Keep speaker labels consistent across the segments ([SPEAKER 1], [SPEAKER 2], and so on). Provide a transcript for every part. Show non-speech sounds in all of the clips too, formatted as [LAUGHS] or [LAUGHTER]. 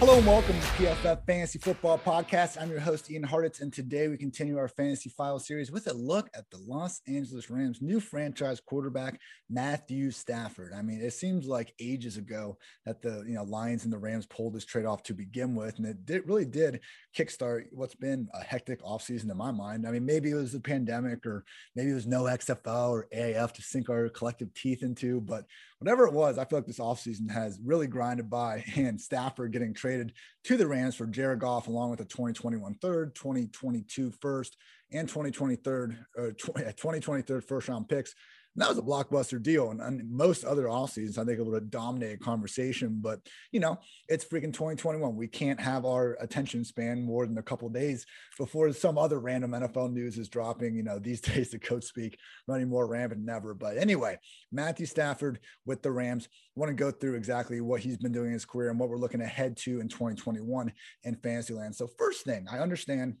[SPEAKER 1] Hello and welcome to PFF Fantasy Football Podcast. I'm your host, Ian Hartitz, and today we continue our Fantasy File series with a look at the Los Angeles Rams' new franchise quarterback, Matthew Stafford. I mean, it seems like ages ago that the you know Lions and the Rams pulled this trade off to begin with, and it did, really did kickstart what's been a hectic offseason in my mind. I mean, maybe it was the pandemic, or maybe it was no XFL or AAF to sink our collective teeth into, but whatever it was, I feel like this offseason has really grinded by, [LAUGHS] and Stafford getting traded traded to the Rams for Jared Goff, along with a 2021 third, 2022 first, and 2023 uh, 2023 first round picks. And that was a blockbuster deal. And, and most other off seasons, I think it would have dominated conversation. But you know, it's freaking 2021. We can't have our attention span more than a couple days before some other random NFL news is dropping. You know, these [LAUGHS] days the coach speak running more rampant than ever. But anyway, Matthew Stafford with the Rams. I want to go through exactly what he's been doing in his career and what we're looking ahead to in 2021 in Fantasyland. So first thing, I understand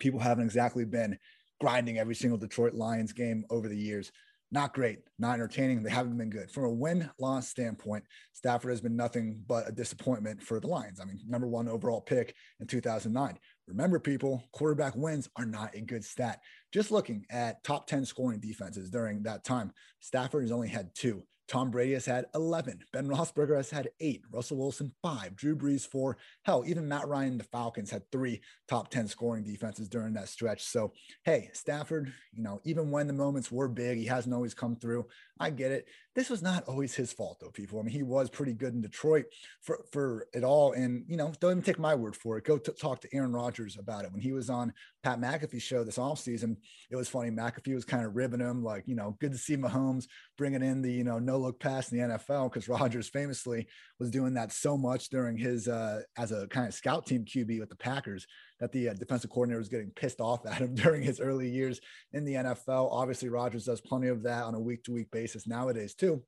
[SPEAKER 1] people haven't exactly been grinding every single Detroit Lions game over the years not great, not entertaining. They haven't been good. From a win loss standpoint, Stafford has been nothing but a disappointment for the Lions. I mean, number one overall pick in 2009. Remember, people, quarterback wins are not a good stat. Just looking at top 10 scoring defenses during that time, Stafford has only had two. Tom Brady has had 11. Ben Roethlisberger has had eight. Russell Wilson, five. Drew Brees, four. Hell, even Matt Ryan, the Falcons had three top 10 scoring defenses during that stretch. So, hey, Stafford, you know, even when the moments were big, he hasn't always come through. I get it. This was not always his fault, though, people. I mean, he was pretty good in Detroit for, for it all. And, you know, don't even take my word for it. Go t- talk to Aaron Rodgers about it. When he was on Pat McAfee's show this offseason, it was funny. McAfee was kind of ribbing him, like, you know, good to see Mahomes bringing in the, you know, no look pass in the NFL because Rodgers famously was doing that so much during his uh, as a kind of scout team QB with the Packers that the uh, defensive coordinator was getting pissed off [LAUGHS] at him during his early years in the NFL. Obviously, Rodgers does plenty of that on a week to week basis nowadays too.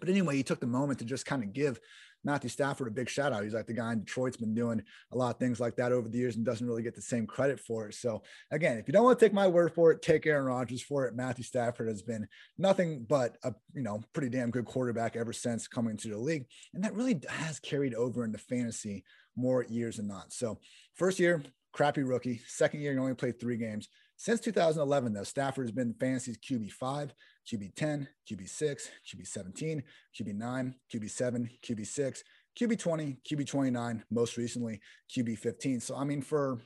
[SPEAKER 1] But anyway, he took the moment to just kind of give Matthew Stafford a big shout out. He's like the guy in Detroit's been doing a lot of things like that over the years and doesn't really get the same credit for it. So again, if you don't want to take my word for it, take Aaron Rodgers for it. Matthew Stafford has been nothing but a you know pretty damn good quarterback ever since coming to the league, and that really has carried over into fantasy more years than not. So first year, crappy rookie. Second year, he only played three games. Since 2011, though, Stafford has been fantasy's QB five, QB 10, QB 6, QB 17, QB 9, QB 7, QB 6, QB 20, QB 29, most recently QB 15. So, I mean, for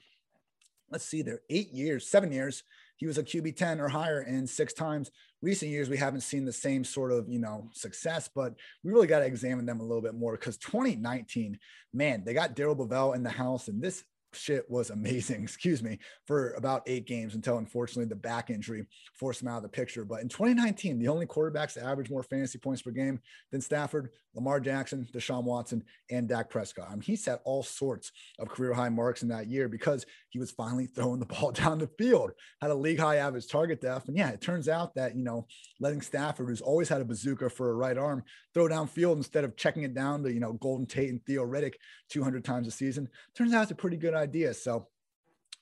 [SPEAKER 1] let's see there, eight years, seven years, he was a QB 10 or higher and six times. Recent years, we haven't seen the same sort of, you know, success, but we really got to examine them a little bit more because 2019, man, they got Darrell Bevell in the house, and this shit was amazing, [LAUGHS] excuse me, for about eight games until unfortunately the back injury forced him out of the picture. But in 2019, the only quarterbacks to average more fantasy points per game than Stafford, Lamar Jackson, Deshaun Watson, and Dak Prescott. I mean, he set all sorts of career high marks in that year because he was finally [LAUGHS] throwing the ball down the field, had a league high average target depth. And yeah, it turns out that, you know, letting Stafford, who's always had a bazooka for a right arm, throw downfield instead of checking it down to, you know, Golden Tate and Theo Riddick 200 times a season, turns out it's a pretty good idea. So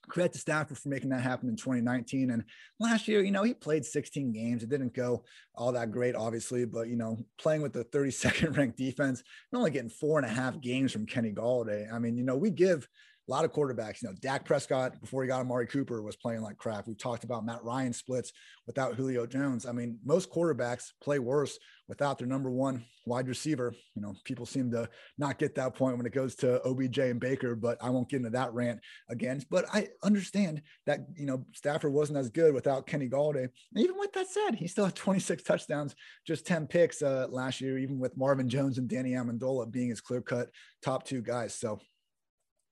[SPEAKER 1] credit to Stafford for making that happen in 2019. And last year, you know, he played 16 games. It didn't go all that great, obviously, but you know, playing with the 32nd [LAUGHS] ranked defense and only getting four and a half games from Kenny Golladay. I mean, you know, we give a lot of quarterbacks. You know, Dak Prescott before he got Amari Cooper was playing like crap. We've talked about Matt Ryan splits without Julio Jones. I mean, most quarterbacks play worse without their number one wide receiver. You know, people seem to not get that point when it goes to OBJ and Baker, but I won't get into that rant again. But I understand that, you know, Stafford wasn't as good without Kenny Golladay. And even with that said, he still had 26 touchdowns, just 10 picks uh, last year, even with Marvin Jones and Danny Amendola being his clear cut top two guys. So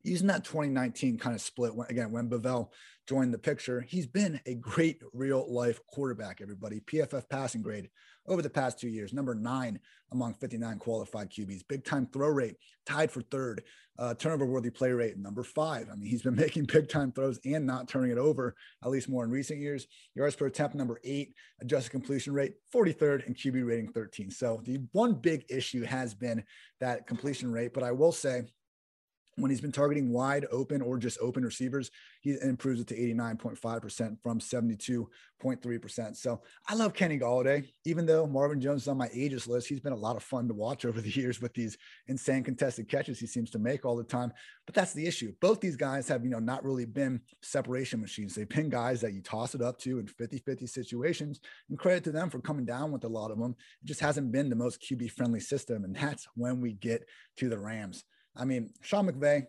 [SPEAKER 1] using that 2019 kind of split when, again when Bevell joined the picture, he's been a great real life quarterback. Everybody, PFF passing grade over the past two years, number nine among 59 qualified QBs. Big time throw rate tied for third. Uh, turnover worthy play rate number five. I mean, he's been [LAUGHS] making big time throws and not turning it over at least more in recent years. Yards per attempt number eight, adjusted completion rate 43rd, and QB rating 13. So the one big issue has been that completion rate. But I will say when he's been targeting wide open or just open receivers, he improves it to 89.5% from 72.3%. So I love Kenny Golladay, even though Marvin Jones is on my ages list. He's been a lot of fun to watch over the [LAUGHS] years with these insane contested catches he seems to make all the time. But that's the issue. Both these guys have, you know, not really been separation machines. They've been guys that you toss it up to in 50 50 situations. And credit to them for coming down with a lot of them. It just hasn't been the most QB friendly system. And that's when we get to the Rams. I mean, Sean McVay,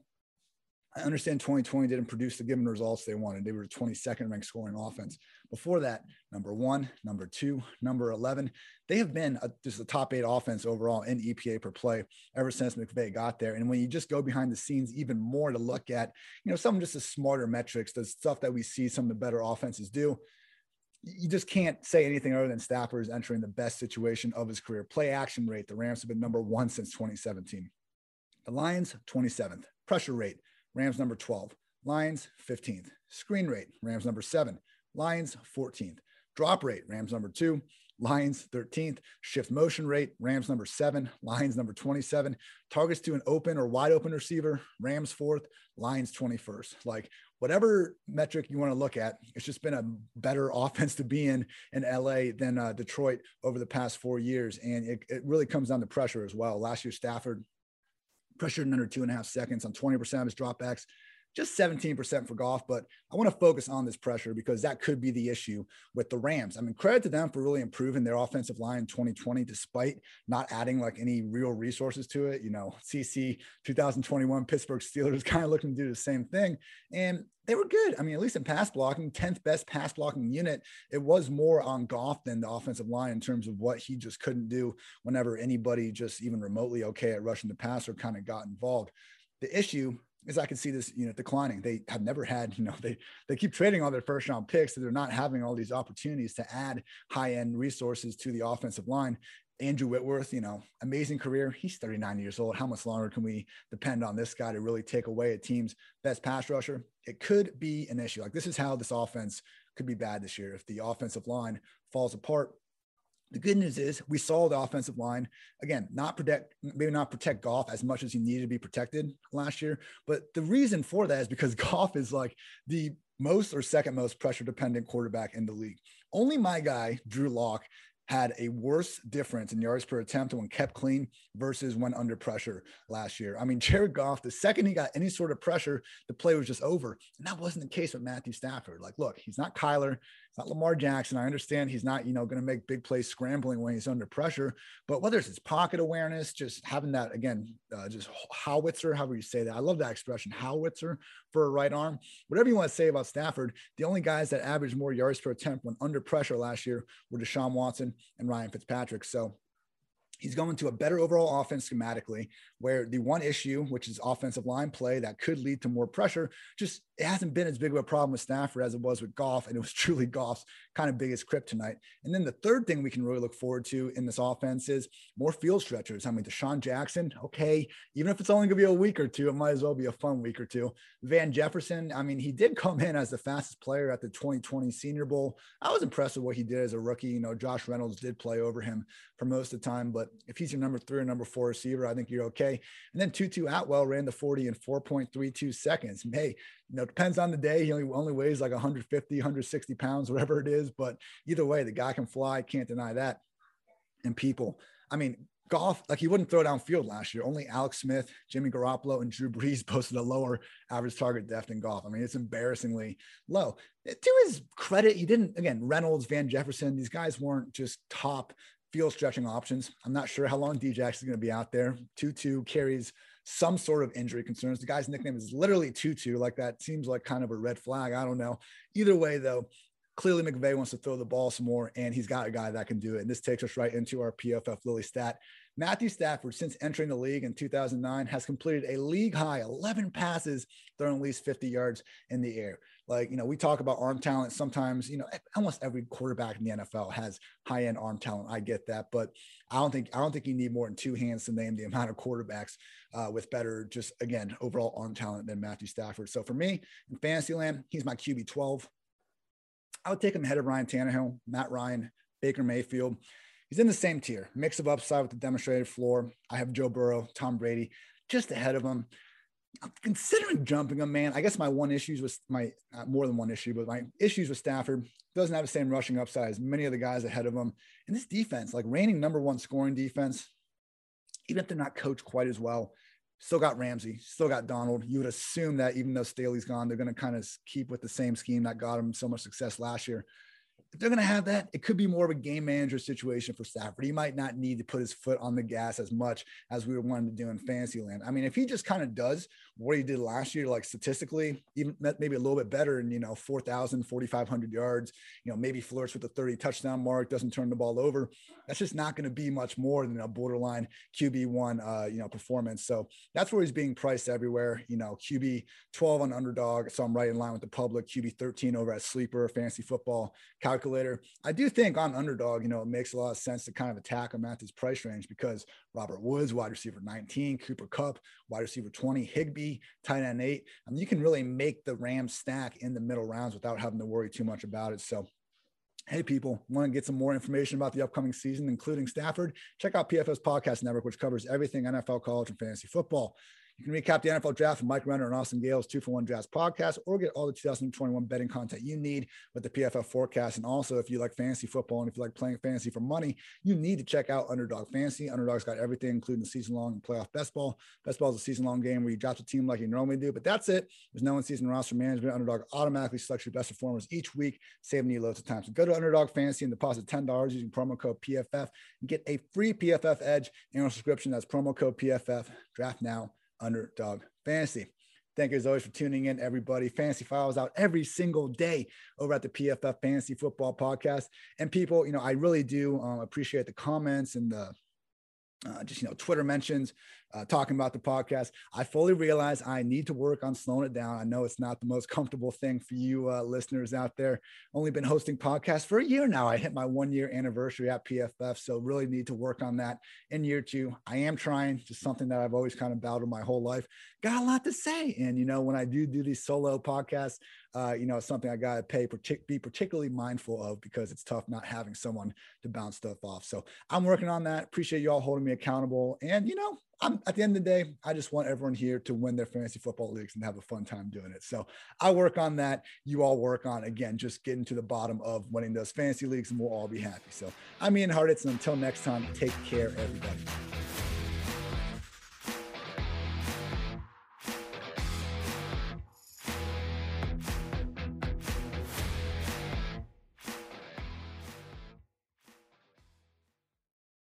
[SPEAKER 1] I understand 2020 didn't produce the given results they wanted. They were 22nd ranked scoring offense. Before that, number one, number two, number 11, they have been a, just a top eight offense overall in EPA per play ever since McVay got there. And when you just go behind the scenes even more to look at, you know, some just the smarter metrics, the stuff that we see some of the better offenses do, you just can't say anything other than Stafford is entering the best situation of his career. Play action rate, the Rams have been number one since 2017. The Lions, 27th. Pressure rate, Rams number 12. Lions, 15th. Screen rate, Rams number seven. Lions, 14th. Drop rate, Rams number two. Lions 13th. Shift motion rate, Rams number seven. Lions number 27. Targets to an open or wide open receiver, Rams fourth. Lions 21st. Like whatever metric you want to look at, it's just been a better [LAUGHS] offense to be in in LA than uh, Detroit over the past four years. And it, it really comes down to pressure as well. Last year, Stafford pressured in under two and a half seconds on 20% of his dropbacks, just 17% for Goff, But I want to focus on this pressure because that could be the issue with the Rams. I mean, credit to them for really improving their offensive line in 2020, despite not adding like any real resources to it. You know, CC 2021 Pittsburgh Steelers [LAUGHS] kind of looking to do the same thing. And they were good. I mean, at least in pass blocking, 10th best pass blocking unit. It was more on Goff than the offensive line in terms of what he just couldn't do whenever anybody just even remotely okay at rushing the passer kind of got involved. The issue is I can see this unit declining. They have never had, you know, they they keep trading all their first round picks, so they're not having all these opportunities to add high end resources to the offensive line. Andrew Whitworth, you know, amazing career. He's 39 years old. How much longer can we depend on this guy to really take away a team's best pass rusher? It could be an issue. Like this is how this offense could be bad this year if the offensive line falls apart. The good news is we saw the offensive line again, not protect, maybe not protect Goff as much as he needed to be protected last year. But the reason for that is because [LAUGHS] Goff is like the most or second most pressure dependent quarterback in the league. Only my guy, Drew Lock, had a worse difference in yards per attempt when kept clean versus when under pressure last year. I mean, [LAUGHS] Jared Goff, the second he got any sort of pressure, the play was just over. And that wasn't the case with Matthew Stafford. Like, look, he's not Kyler, not Lamar Jackson. I understand he's not, you know, going to make big plays scrambling when he's under pressure, but whether it's his pocket awareness, just having that again, uh, just howitzer, however you say that. I love that expression, howitzer for a right arm. Whatever you want to say about Stafford, the only guys that averaged more yards per attempt when under pressure last year were Deshaun Watson and Ryan Fitzpatrick. So he's going to a better overall offense schematically where the one issue which is offensive line play that could lead to more pressure just it hasn't been as big of a problem with Stafford as it was with Goff, and it was [LAUGHS] truly Goff's kind of biggest kryptonite. And then the third thing we can really look forward to in this offense is more field stretchers. I mean, DeSean Jackson, okay, even if it's only going to be a week or two, it might as well be a fun week or two. Van Jefferson, I mean, he did [LAUGHS] come in as the fastest player at the 2020 Senior Bowl. I was impressed with what he did as a rookie. You know, Josh Reynolds did play over him for most of the time, but if he's your number three or number four receiver, I think you're okay. And then Tutu Atwell ran the 40 in 4.32 seconds. Hey, you know, depends on the day. He only, only weighs like 150, 160 pounds, whatever it is. But either way, the guy can fly. Can't deny that. And people, I mean, Goff, like he wouldn't throw downfield last year. Only Alex Smith, Jimmy Garoppolo, and Drew Brees [LAUGHS] posted a lower average target depth in Goff. I mean, it's embarrassingly low. To his credit, he didn't, again, Reynolds, Van Jefferson, these guys weren't just top field stretching options. I'm not sure how long Djax is going to be out there. Tutu carries some sort of injury concerns. The guy's nickname is literally Tutu. Like that seems like kind of a red flag. I don't know. Either way, though, clearly McVay wants to throw the ball some more, and he's got a guy that can do it. And this takes us right into our PFF Lily stat. Matthew Stafford, since entering the league in 2009, has completed a league high 11 passes throwing at least 50 yards in the air. Like, you know, we talk about arm talent. Sometimes, you know, almost every quarterback in the NFL has high end arm talent. I get that. But I don't think, I don't think you need more than two hands to name the amount of quarterbacks uh, with better, just again, overall arm talent than Matthew Stafford. So for me in fantasy land, he's my QB 12. I would take him ahead of Ryan Tannehill, Matt Ryan, Baker Mayfield. He's in the same tier, mix of upside with the demonstrated floor. I have Joe Burrow, Tom Brady just ahead of him I'm considering jumping him, man. I guess my one issues with my more than one issue, but my issues with Stafford doesn't have the same rushing upside as many of the guys ahead of him. And this defense, like reigning number one scoring defense, even if they're not coached quite as well, still got Ramsey, still got Donald. You would assume that even though Staley's gone, they're going to kind of keep with the same scheme that got them so much success last year if they're going to have that, it could be more of a game manager situation for Stafford. He might not need to put his foot on the gas as much as we were wanting to do in Fantasyland. I mean, if he just kind of does what he did last year, like statistically, even maybe a little bit better and, you know, 4,000, 4,500 yards, you know, maybe flirts with the 30 touchdown mark, doesn't turn the ball over. That's just not going to be much more than a borderline QB1, uh, you know, performance. So that's where he's being priced everywhere. You know, QB 12 on underdog. So I'm right in line with the public. QB 13 over at Sleeper, Fantasy Football calculator. I do think on underdog, you know, it makes a lot of sense to kind of attack him at this price range because Robert Woods, wide receiver 19, Cooper Kupp, wide receiver 20, Higbee, tight end eight. I mean, you can really make the Rams stack in the middle rounds without having to worry too much about it. So Hey, people, want to get some more information about the upcoming season, including Stafford? Check out PFF Podcast Network, which covers everything NFL, college, and fantasy football. You can recap the NFL draft with Mike Renner and Austin Gayle's two for one drafts podcast, or get all the 2021 betting content you need with the PFF forecast. And also, if you like fantasy football and if you like playing fantasy for money, you need to check out Underdog Fantasy. Underdog's got everything, including the season long and playoff best ball. Best ball is a season long game where you draft a team like you normally do, but that's it. There's no in season roster management. Underdog automatically selects your best performers each week, saving you loads of time. So go to Underdog Fantasy and deposit $10 using promo code PFF and get a free PFF Edge annual subscription. That's promo code PFF. Draft now Underdog Fantasy. Thank you as always for tuning in, everybody. Fantasy Files out every single day over at the PFF Fantasy Football Podcast. And people, you know, I really do um, appreciate the comments and the uh, just you know Twitter mentions uh, talking about the podcast. I fully realize I need to work on slowing it down. I know it's not the most comfortable thing for you uh, listeners out there. Only been hosting podcasts for a year now. I hit my one year anniversary at PFF, so really need to work on that in year two. I am trying, just something that I've always kind of battled my whole life. Got a lot to say, and you know when I do do these solo podcasts, uh, you know something I got to pay partic- be particularly mindful of because it's tough not having someone to bounce stuff off. So I'm working on that. Appreciate you all holding me accountable, and you know I'm at the end of the day, I just want everyone here to win their fantasy football leagues and have a fun time doing it. So I work on that. You all work on again, just getting to the bottom of winning those fantasy leagues, and we'll all be happy. So I'm Ian Hartitz, and until next time, take care, everybody.